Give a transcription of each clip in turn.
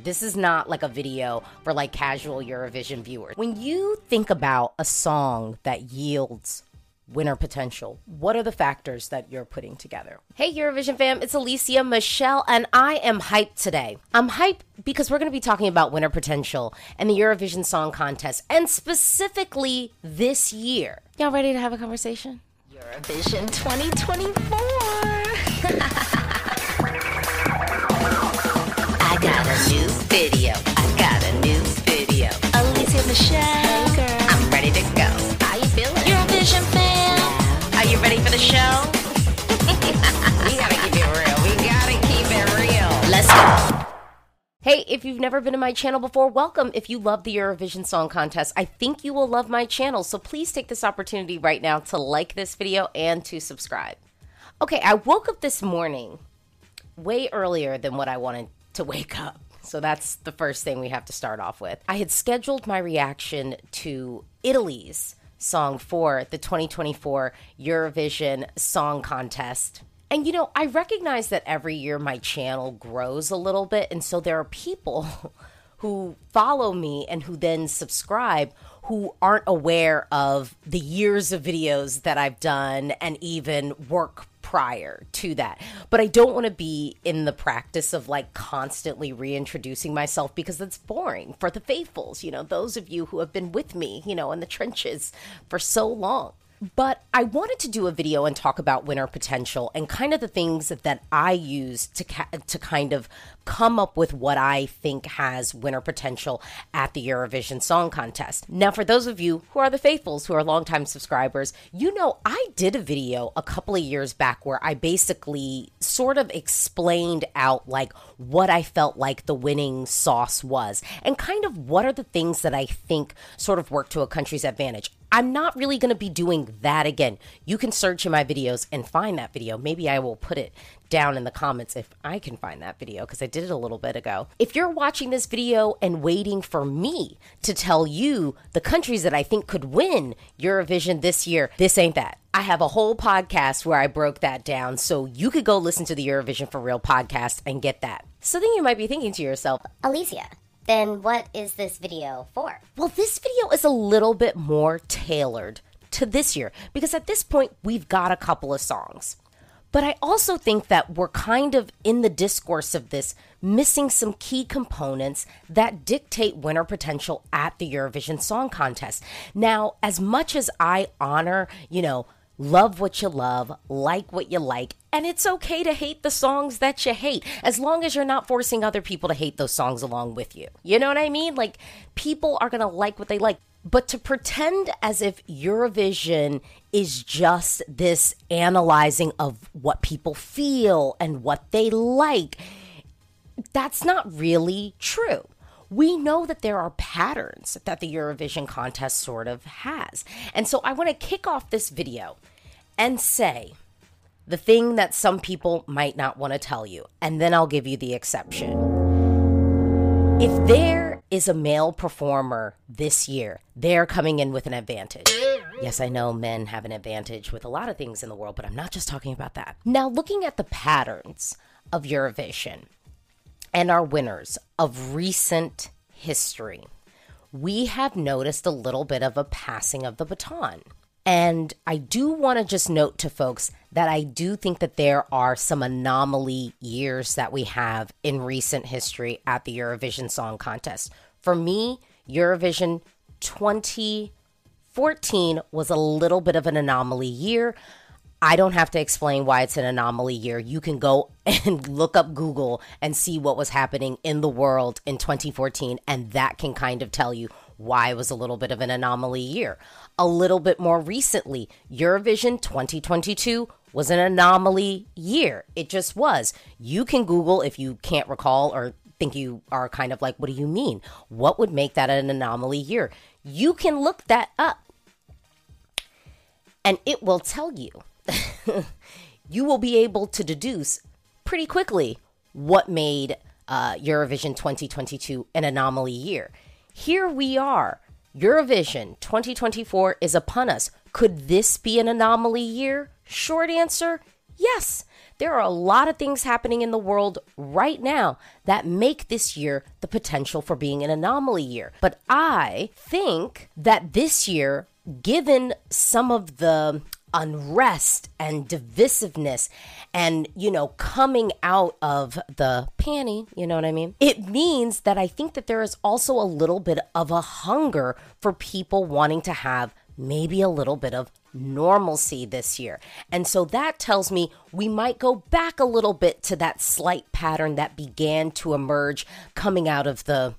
This is not like a video for like casual Eurovision viewers. When you think about a song that yields winner potential, what are the factors that you're putting together? Hey, Eurovision fam, it's Alesia Michelle, and I am hyped today. I'm hyped because we're going to be talking about winner potential and the Eurovision Song Contest, and specifically this year. Y'all ready to have a conversation? Eurovision 2024. got a new video. I got a new video. Alesia Michelle. Hey girl. I'm ready to go. How you feeling? Eurovision fan. Are you ready for the show? we gotta keep it real. We gotta keep it real. Let's go. Hey, if you've never been to my channel before, welcome. If you love the Eurovision Song Contest, I think you will love my channel. So please take this opportunity right now to like this video and to subscribe. Okay, I woke up this morning way earlier than what I wanted to wake up. So that's the first thing we have to start off with. I had scheduled my reaction to Italy's song for the 2024 Eurovision Song Contest. And you know, I recognize that every year my channel grows a little bit. And so there are people who follow me and who then subscribe who aren't aware of the years of videos that I've done and even work prior to that. But I don't want to be in the practice of like constantly reintroducing myself because it's boring for the faithfuls, you know, those of you who have been with me, you know, in the trenches for so long. But I wanted to do a video and talk about winner potential and kind of the things that I use to ca- to kind of come up with what I think has winner potential at the Eurovision Song Contest. Now, for those of you who are the faithfuls, who are longtime subscribers, you know I did a video a couple of years back where I basically sort of explained out like what I felt like the winning sauce was and kind of what are the things that I think sort of work to a country's advantage. I'm not really going to be doing that again. You can search in my videos and find that video. Maybe I will put it down in the comments if I can find that video because I did it a little bit ago. If you're watching this video and waiting for me to tell you the countries that I think could win Eurovision this year, this ain't that. I have a whole podcast where I broke that down, so you could go listen to the Eurovision for Real podcast and get that. So then you might be thinking to yourself, Alesia, then what is this video for? Well, this video is a little bit more tailored to this year because at this point we've got a couple of songs. But I also think that we're kind of in the discourse of this missing some key components that dictate winner potential at the Eurovision Song Contest. Now, as much as I honor, you know, love what you love, like what you like, and it's okay to hate the songs that you hate as long as you're not forcing other people to hate those songs along with you. You know what I mean? Like, people are to like what they like. But to pretend as if Eurovision is just this analyzing of what people feel and what they like, that's not really true. We know that there are patterns that the Eurovision contest sort of has. And so I want to kick off this video and say the thing that some people might not want to tell you, and then I'll give you the exception. If there is a male performer this year, they're coming in with an advantage. Yes, I know men have an advantage with a lot of things in the world, but I'm not just talking about that. Now, looking at the patterns of Eurovision and our winners of recent history, we have noticed a little bit of a passing of the baton. And I do want to just note to folks that I do think that there are some anomaly years that we have in recent history at the Eurovision Song Contest. For me, Eurovision 2014 was a little bit of an anomaly year. I don't have to explain why it's an anomaly year. You can go and look up Google and see what was happening in the world in 2014, and that can kind of tell you why it was a little bit of an anomaly year. A little bit more recently, Eurovision 2022 was an anomaly year. It just was. You can Google if you can't recall or think you are kind of like, what do you mean? What would make that an anomaly year? You can look that up and it will tell you. you will be able to deduce pretty quickly what made uh, Eurovision 2022 an anomaly year. Here we are. Eurovision 2024 is upon us. Could this be an anomaly year? Short answer Yes, there are a lot of things happening in the world right now that make this year the potential for being an anomaly year. But I think that this year, given some of the unrest and divisiveness and you know coming out of the panty you know what i mean it means that i think that there is also a little bit of a hunger for people wanting to have maybe a little bit of normalcy this year. And so that tells me we might go back a little bit to that slight pattern that began to emerge coming out of the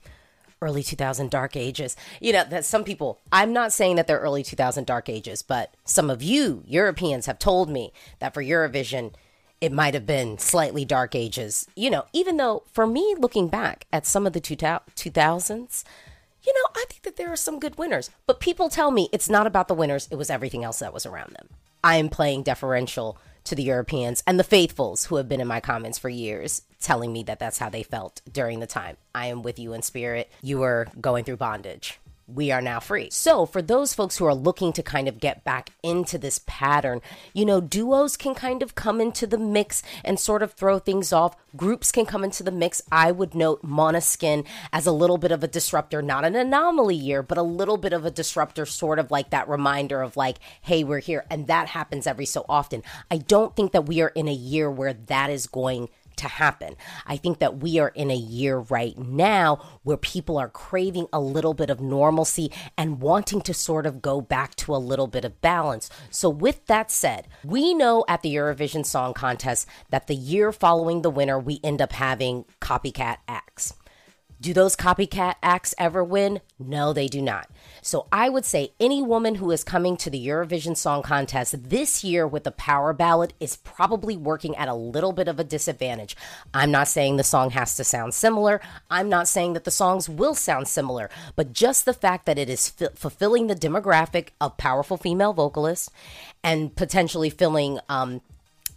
early 2000 dark ages. You know, that some people, I'm not saying that they're early 2000 dark ages, but some of you Europeans have told me that for Eurovision, it might have been slightly dark ages. You know, even though for me, looking back at some of the 2000s, you know, I think that there are some good winners. But people tell me it's not about the winners, it was everything else that was around them. I am playing deferential to the Europeans and the faithfuls who have been in my comments for years telling me that that's how they felt during the time. I am with you in spirit. You were going through bondage we are now free. So, for those folks who are looking to kind of get back into this pattern, you know, duos can kind of come into the mix and sort of throw things off. Groups can come into the mix. I would note Måneskin as a little bit of a disruptor, not an anomaly year, but a little bit of a disruptor, sort of like that reminder of like, hey, we're here. And that happens every so often. I don't think that we are in a year where that is going to happen. I think that we are in a year right now where people are craving a little bit of normalcy and wanting to sort of go back to a little bit of balance. So, with that said, we know at the Eurovision Song Contest that the year following the winner, we end up having copycat acts. Do those copycat acts ever win? No, they do not. So I would say any woman who is coming to the Eurovision Song Contest this year with a power ballad is probably working at a little bit of a disadvantage. I'm not saying the song has to sound similar. I'm not saying that the songs will sound similar, but just the fact that it is fulfilling the demographic of powerful female vocalists and potentially filling um,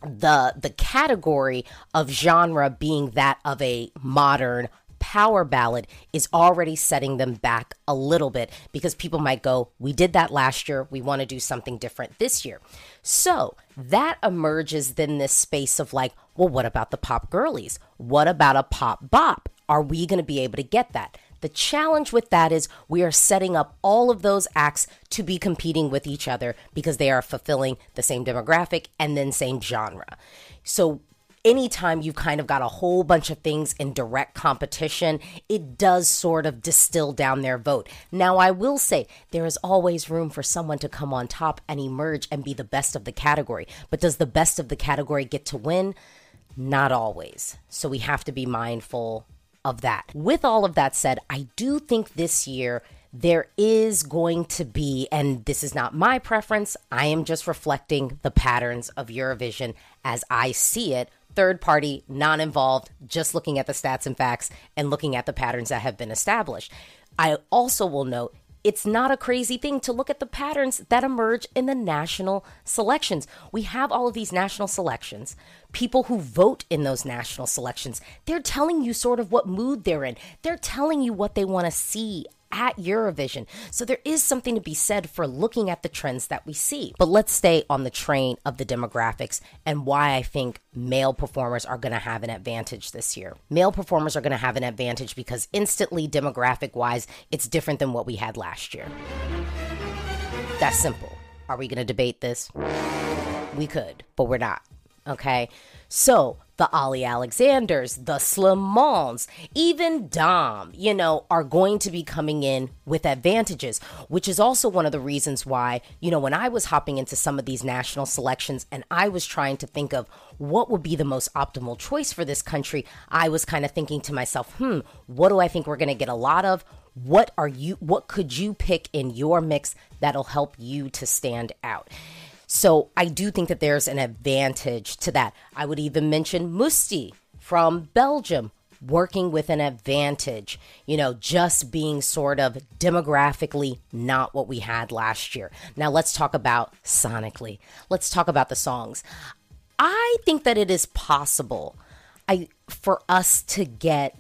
the the category of genre being that of a modern power ballad is already setting them back a little bit because people might go, We did that last year. We want to do something different this year. So that emerges then this space of like, Well, what about the pop girlies? What about a pop bop? Are we going to be able to get that? The challenge with that is we are setting up all of those acts to be competing with each other because they are fulfilling the same demographic and then same genre. So anytime you've kind of got a whole bunch of things in direct competition, it does sort of distill down their vote. Now, I will say there is always room for someone to come on top and emerge and be the best of the category. But does the best of the category get to win? Not always. So we have to be mindful of that. With all of that said, I do think this year there is going to be, and this is not my preference, I am just reflecting the patterns of Eurovision as I see it third party, non involved, just looking at the stats and facts and looking at the patterns that have been established. I also will note it's not a crazy thing to look at the patterns that emerge in the national selections. We have all of these national selections. People who vote in those national selections, they're telling you sort of what mood they're in. They're telling you what they want to see at Eurovision. So there is something to be said for looking at the trends that we see. But let's stay on the train of the demographics and why I think male performers are going to have an advantage this year. Male performers are going to have an advantage because instantly, demographic wise, it's different than what we had last year. That's simple. Are we going to debate this? We could, but we're not. Okay. So the Olly Alexanders, the Slimanes, even Dom, you know, are going to be coming in with advantages, which is also one of the reasons why, you know, when I was hopping into some of these national selections and I was trying to think of what would be the most optimal choice for this country, I was kind of thinking to myself, hmm, what do I think we're going to get a lot of? What are you what could you pick in your mix that'll help you to stand out? So I do think that there's an advantage to that. I would even mention Musti from Belgium working with an advantage, you know, just being sort of demographically not what we had last year. Now let's talk about sonically. Let's talk about the songs. I think that it is possible I for us to get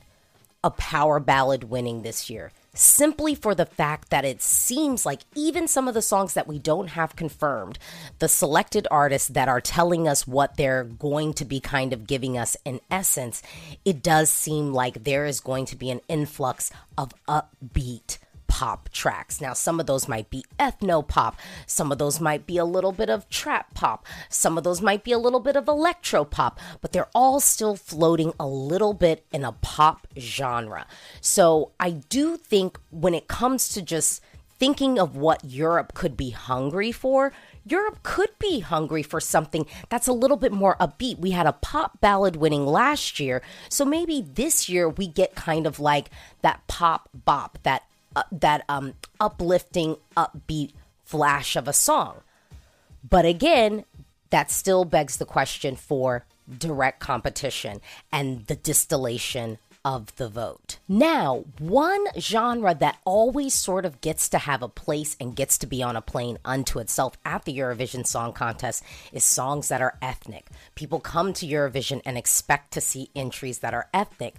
a power ballad winning this year. Simply for the fact that it seems like even some of the songs that we don't have confirmed, the selected artists that are telling us what they're going to be kind of giving us in essence, it does seem like there is going to be an influx of upbeat pop tracks. Now, some of those might be ethno pop, some of those might be a little bit of trap pop, some of those might be a little bit of electro pop, but they're all still floating a little bit in a pop genre. So, I do think when it comes to just thinking of what Europe could be hungry for, Europe could be hungry for something that's a little bit more upbeat. We had a pop ballad winning last year, so maybe this year we get kind of like that pop bop, that uh, that um, uplifting, upbeat flash of a song. But again, that still begs the question for direct competition and the distillation of the vote. Now, one genre that always sort of gets to have a place and gets to be on a plane unto itself at the Eurovision Song Contest is songs that are ethnic. People come to Eurovision and expect to see entries that are ethnic.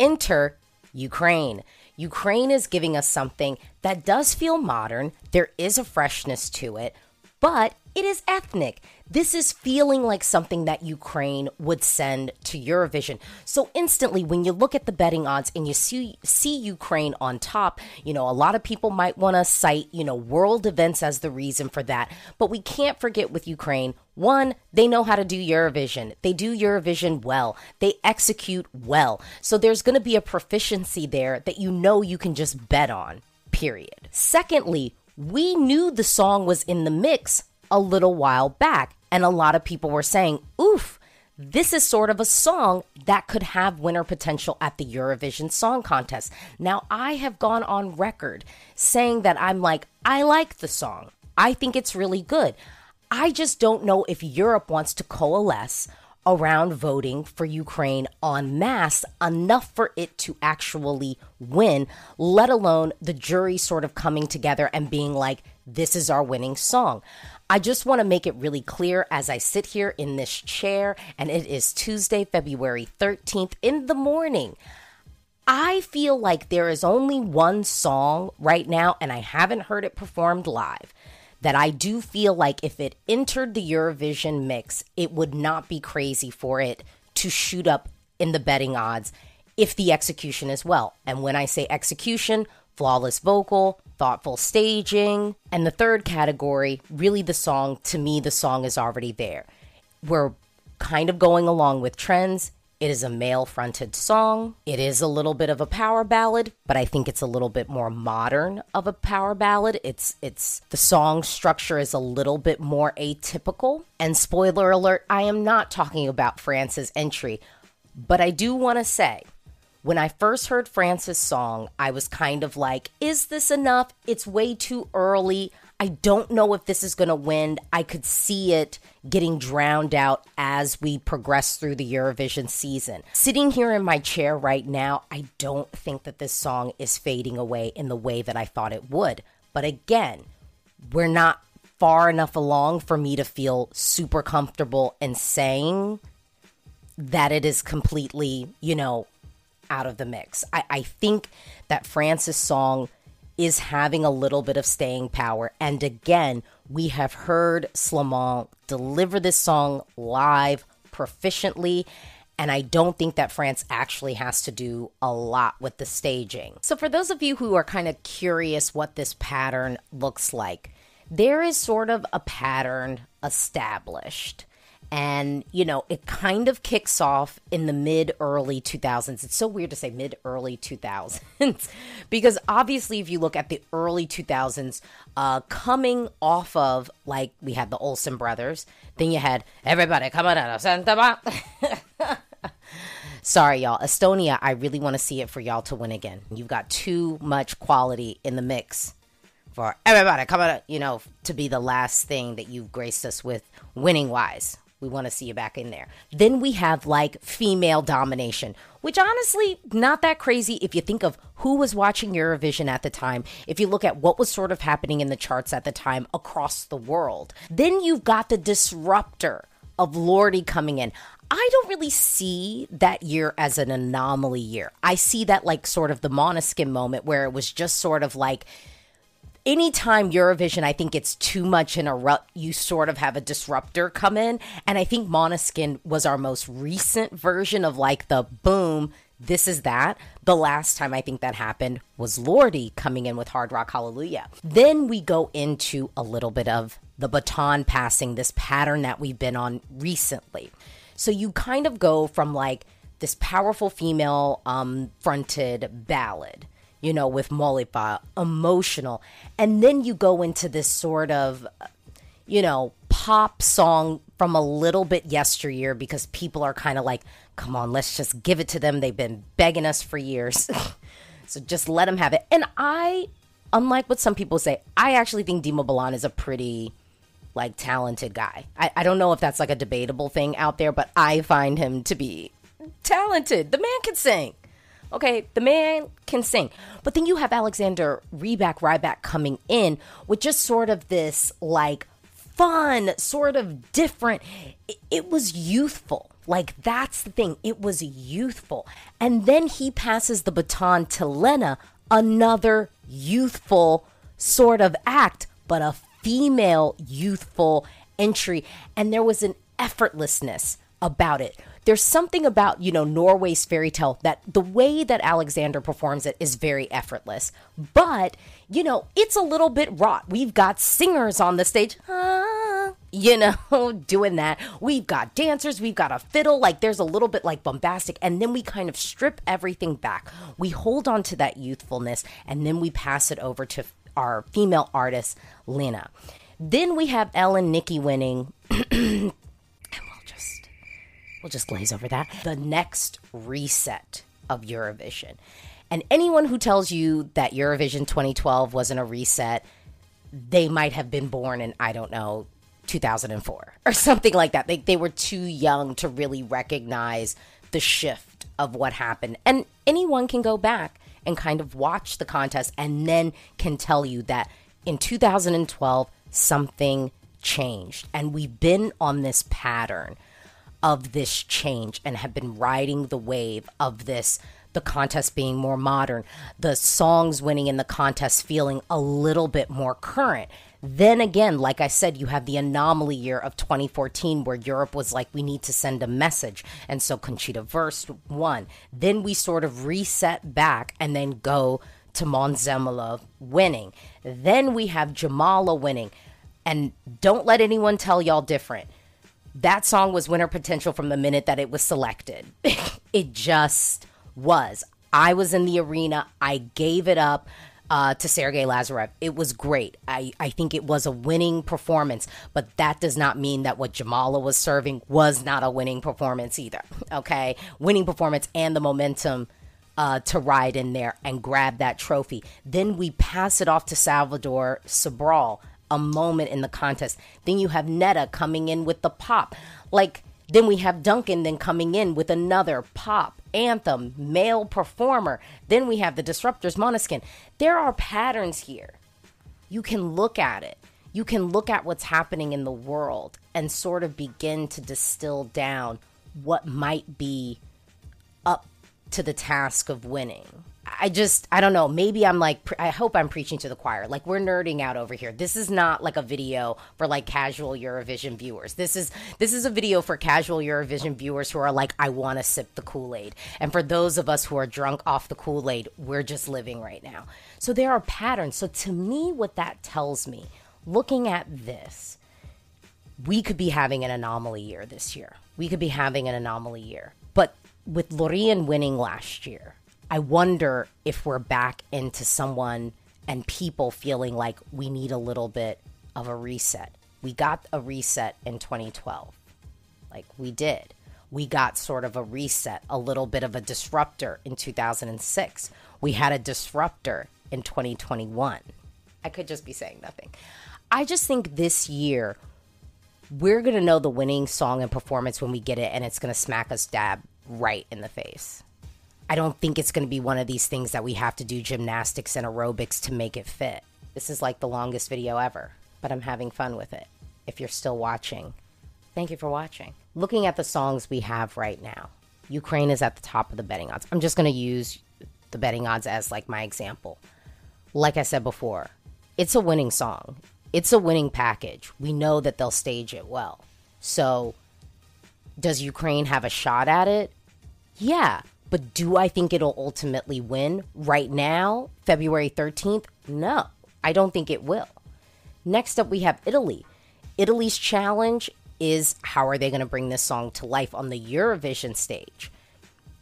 Enter Ukraine. Ukraine is giving us something that does feel modern. There is a freshness to it, but it is ethnic. This is feeling like something that Ukraine would send to Eurovision. So instantly, when you look at the betting odds and you see see Ukraine on top, you know a lot of people might want to cite you know world events as the reason for that. But we can't forget with Ukraine. One, they know how to do Eurovision. They do Eurovision well. They execute well. So there's going to be a proficiency there that you know you can just bet on. Period. Secondly, we knew the song was in the mix a little while back. And a lot of people were saying, oof, this is sort of a song that could have winner potential at the Eurovision Song Contest. Now, I have gone on record saying that I'm like, I like the song. I think it's really good. I just don't know if Europe wants to coalesce around voting for Ukraine en masse enough for it to actually win, let alone the jury sort of coming together and being like, this is our winning song. I just want to make it really clear as I sit here in this chair, and it is Tuesday, February 13th in the morning. I feel like there is only one song right now, and I haven't heard it performed live, that I do feel like if it entered the Eurovision mix, it would not be crazy for it to shoot up in the betting odds if the execution is well. And when I say execution, flawless vocal, thoughtful staging. And the third category, really the song, to me, the song is already there. We're kind of going along with trends. It is a male fronted song. It is a little bit of a power ballad, but I think it's a little bit more modern of a power ballad. It's it's the song structure is a little bit more atypical. And spoiler alert, I am not talking about France's entry, but I do want to say when I first heard France's song, I was kind of like, is this enough? It's way too early. I don't know if this is going to win. I could see it getting drowned out as we progress through the Eurovision season. Sitting here in my chair right now, I don't think that this song is fading away in the way that I thought it would. But again, we're not far enough along for me to feel super comfortable in saying that it is completely, you know, out of the mix. I, I think that France's song is having a little bit of staying power. And again, we have heard Slimane deliver this song live proficiently. And I don't think that France actually has to do a lot with the staging. So, for those of you who are kind of curious what this pattern looks like, there is sort of a pattern established and you know it kind of kicks off in the mid early 2000s it's so weird to say mid early 2000s because obviously if you look at the early 2000s uh coming off of like we had the olsen brothers then you had everybody come on out of santa Barbara. sorry y'all. Estonia i really want to see it for y'all to win again. You've got too much quality in the mix for everybody coming you know to be the last thing that you've graced us with winning wise we want to see you back in there. Then we have like female domination, which honestly, not that crazy if you think of who was watching Eurovision at the time, if you look at what was sort of happening in the charts at the time across the world. Then you've got the disruptor of Lordi coming in. I don't really see that year as an anomaly year. I see that like sort of the Måneskin moment where it was just sort of like anytime Eurovision, I think it's too much in a rut, you sort of have a disruptor come in. And I think Måneskin was our most recent version of like the boom, this is that. The last time I think that happened was Lordi coming in with Hard Rock Hallelujah. Then we go into a little bit of the baton passing, this pattern that we've been on recently. So you kind of go from like this powerful female um, fronted ballad you know, with Molitva, emotional. And then you go into this sort of, you know, pop song from a little bit yesteryear because people are kind of like, come on, let's just give it to them. They've been begging us for years. so just let them have it. And I, unlike what some people say, I actually think Dima Bilan is a pretty like talented guy. I, I don't know if that's like a debatable thing out there, but I find him to be talented. The man can sing. Okay, the man can sing. But then you have Alexander Reback Rybak coming in with just sort of this like fun, sort of different. It, was youthful. Like that's the thing. It was youthful. And then he passes the baton to Lena, another youthful sort of act, but a female youthful entry. And there was an effortlessness about it there's something about, you know, Norway's fairy tale that the way that Alexander performs it is very effortless. But, you know, it's a little bit wrought. We've got singers on the stage. You know, doing that. We've got dancers, we've got a fiddle, like there's a little bit like bombastic, and then we kind of strip everything back. We hold on to that youthfulness, and then we pass it over to our female artist, Lena. Then we have Ell & Nikki winning We'll just glaze over that. The next reset of Eurovision. And anyone who tells you that Eurovision 2012 wasn't a reset, they might have been born in, I don't know, 2004 or something like that. They, they were too young to really recognize the shift of what happened. And anyone can go back and kind of watch the contest and then can tell you that in 2012, something changed. And we've been on this pattern of this change and have been riding the wave of this the contest being more modern, the songs winning in the contest feeling a little bit more current. Then again, like I said, you have the anomaly year of 2014 where Europe was like, we need to send a message. And so Conchita Wurst won. Then we sort of reset back and then go to Måns Zelmerlöw winning. Then we have Jamala winning. And don't let anyone tell y'all different that song was winner potential from the minute that it was selected. it just was. I was in the arena. I gave it up uh, to Sergei Lazarev. It was great. I, I think it was a winning performance, but that does not mean that what Jamala was serving was not a winning performance either. Okay? Winning performance and the momentum uh, to ride in there and grab that trophy. Then we pass it off to Salvador Sobral a moment in the contest. Then you have Netta coming in with the pop. Like, then we have Duncan then coming in with another pop anthem, male performer. Then we have the Disruptors, Måneskin. There are patterns here. You can look at it. You can look at what's happening in the world and sort of begin to distill down what might be up to the task of winning. I just, I don't know. Maybe I'm like, I hope I'm preaching to the choir. Like, we're nerding out over here. This is not like a video for like casual Eurovision viewers. This is, this is a video for casual Eurovision viewers who are like, I want to sip the Kool Aid. And for those of us who are drunk off the Kool Aid, we're just living right now. So there are patterns. So to me, what that tells me, looking at this, we could be having an anomaly year this year. We could be having an anomaly year. But with Loreen winning last year, I wonder if we're back into someone and people feeling like we need a little bit of a reset. We got a reset in 2012. Like we did. We got sort of a reset, a little bit of a disruptor in 2006. We had a disruptor in 2021. I could just be saying nothing. I just think this year we're going to know the winning song and performance when we get it, and it's going to smack us dab right in the face. I don't think it's going to be one of these things that we have to do gymnastics and aerobics to make it fit. This is like the longest video ever, but I'm having fun with it. If you're still watching, Thank you for watching. Looking at the songs we have right now, Ukraine is at the top of the betting odds. I'm just going to use the betting odds as like my example. Like I said before, it's a winning song. It's a winning package. We know that they'll stage it well. So, does Ukraine have a shot at it? Yeah. But do I think it'll ultimately win right now, February 13th? No, I don't think it will. Next up, we have Italy. Italy's challenge is how are they going to bring this song to life on the Eurovision stage?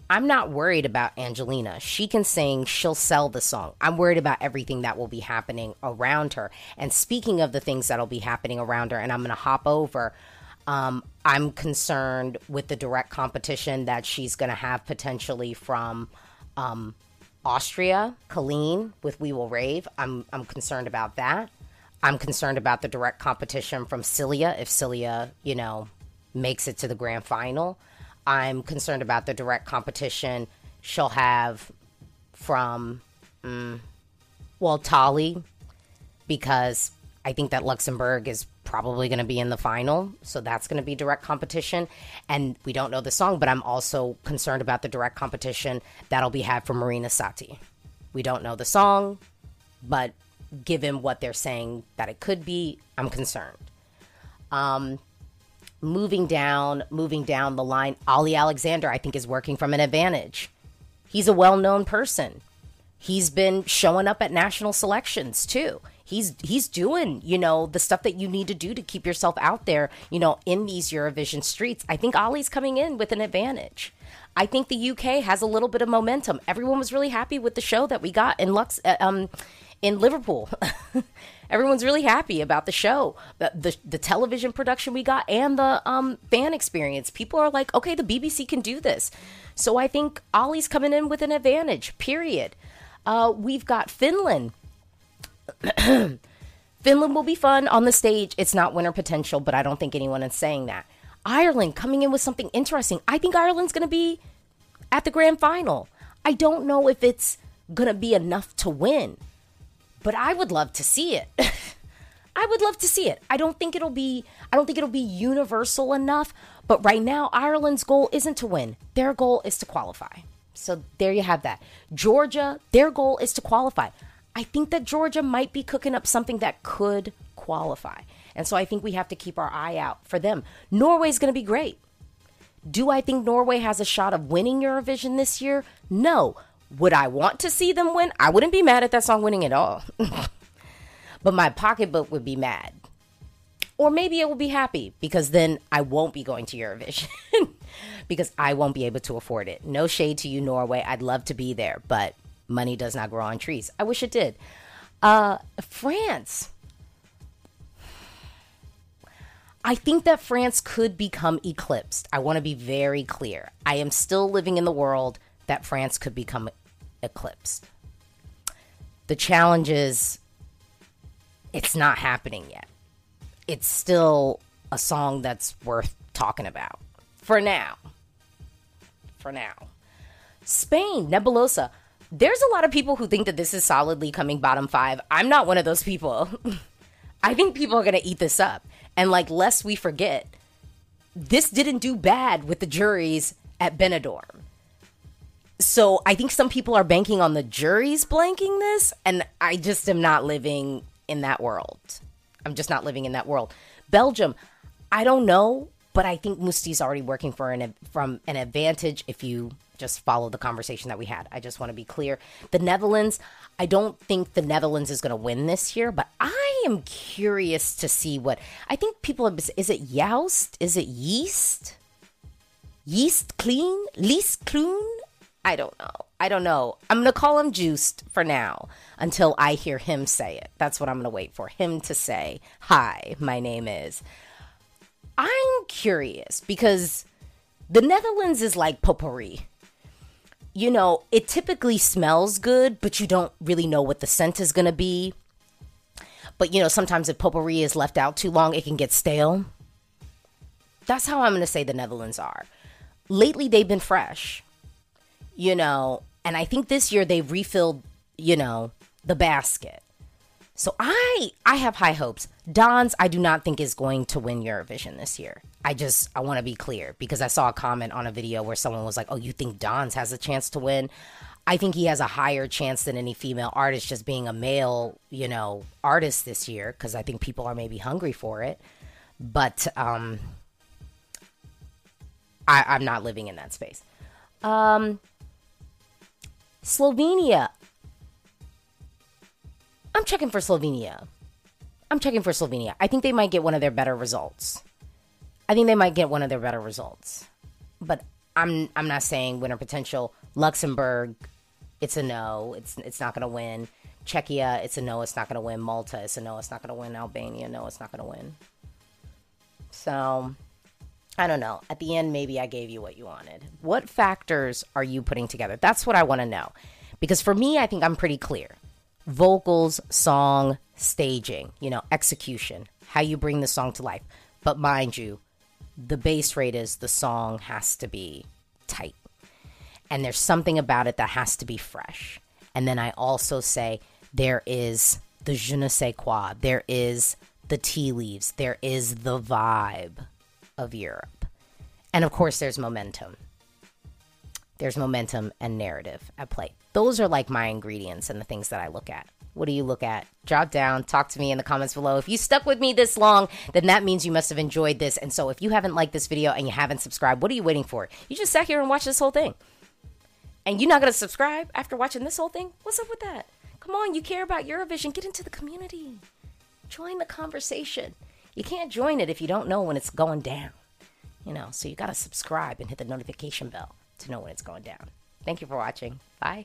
I'm not worried about Angelina. She can sing, she'll sell the song. I'm worried about everything that will be happening around her. And speaking of the things that'll be happening around her, and I'm going to hop over, um, I'm concerned with the direct competition that she's going to have potentially from um, Austria, Kaleen with We Will Rave. I'm, I'm concerned about that. I'm concerned about the direct competition from Silia if Silia, you know, makes it to the grand final. I'm concerned about the direct competition she'll have from, um, well, Tali, because I think that Luxembourg is probably going to be in the final. So that's going to be direct competition. And we don't know the song, but I'm also concerned about the direct competition that'll be had for Marina Satti. We don't know the song, but given what they're saying that it could be, I'm concerned. Um, moving down, moving down the line, Olly Alexander, I think, is working from an advantage. He's a well known person. He's been showing up at national selections too. He's he's doing, you know, the stuff that you need to do to keep yourself out there, you know, in these Eurovision streets. I think Olly's coming in with an advantage. I think the UK has a little bit of momentum. Everyone was really happy with the show that we got in Lux uh, um in Liverpool. Everyone's really happy about the show, the, the, the television production we got, and the um, fan experience. People are like, okay, the BBC can do this. So I think Olly's coming in with an advantage. Period. Uh, we've got Finland. Finland will be fun on the stage. It's not winner potential, but I don't think anyone is saying that. Ireland coming in with something interesting. I think Ireland's going to be at the grand final. I don't know if it's going to be enough to win but I would love to see it. I would love to see it. I don't think it'll be I don't think it'll be universal enough, but right now Ireland's goal isn't to win. Their goal is to qualify. So there you have that. Georgia, their goal is to qualify. I think that Georgia might be cooking up something that could qualify. And so I think we have to keep our eye out for them. Norway's going to be great. Do I think Norway has a shot of winning Eurovision this year? No. Would I want to see them win? I wouldn't be mad at that song winning at all. but my pocketbook would be mad. Or maybe it will be happy because then I won't be going to Eurovision because I won't be able to afford it. No shade to you, Norway. I'd love to be there, but money does not grow on trees. I wish it did. Uh, France. I think that France could become eclipsed. I want to be very clear. I am still living in the world that France could become eclipsed. The challenge is it's not happening yet. It's still a song that's worth talking about for now. For now. Spain, Nebulosa. There's a lot of people who think that this is solidly coming bottom five. I'm not one of those people. I think people are going to eat this up. And like, lest we forget, this didn't do bad with the juries at Benidorm so I think some people are banking on the juries blanking this, and I just am not living in that world. I'm just not living in that world. Belgium, I don't know, but I think Musti's already working for an from an advantage if you just follow the conversation that we had. I just want to be clear. The Netherlands, I don't think the Netherlands is going to win this year, but I am curious to see what I think people have. Is it Youst? Is it Yeast? Yeast Clean? Least Clune? I don't know. I don't know. I'm going to call him Juiced for now until I hear him say it. That's what I'm going to wait for him to say. Hi, my name is. I'm curious because the Netherlands is like potpourri. You know, it typically smells good, but you don't really know what the scent is going to be. But, you know, sometimes if potpourri is left out too long, it can get stale. That's how I'm going to say the Netherlands are. Lately, they've been fresh you know, and I think this year they've refilled, you know, the basket. So I I have high hopes. Dons I do not think is going to win Eurovision this year. I just I want to be clear because I saw a comment on a video where someone was like, "Oh, you think Dons has a chance to win?" I think he has a higher chance than any female artist just being a male, you know, artist this year because I think people are maybe hungry for it. But um I, I'm not living in that space. Um Slovenia. I'm checking for Slovenia. I'm checking for Slovenia. I think they might get one of their better results. I think they might get one of their better results. But I'm I'm not saying winner potential. Luxembourg, it's a no. It's it's not going to win. Czechia, it's a no. It's not going to win. Malta, it's a no. It's not going to win. Albania, no. It's not going to win. So I don't know. At the end, maybe I gave you what you wanted. What factors are you putting together? That's what I want to know. Because for me, I think I'm pretty clear vocals, song, staging, you know, execution, how you bring the song to life. But mind you, the base rate is the song has to be tight. And there's something about it that has to be fresh. And then I also say there is the je ne sais quoi, there is the tea leaves, there is the vibe of Europe. And of course, there's momentum. There's momentum and narrative at play. Those are like my ingredients and the things that I look at. What do you look at? Drop down, talk to me in the comments below. If you stuck with me this long, then that means you must have enjoyed this. And so if you haven't liked this video and you haven't subscribed, what are you waiting for? You just sat here and watched this whole thing. And you're not going to subscribe after watching this whole thing? What's up with that? Come on, you care about Eurovision. Get into the community. Join the conversation. You can't join it if you don't know when it's going down. You know, so you got to subscribe and hit the notification bell to know when it's going down. Thank you for watching. Bye.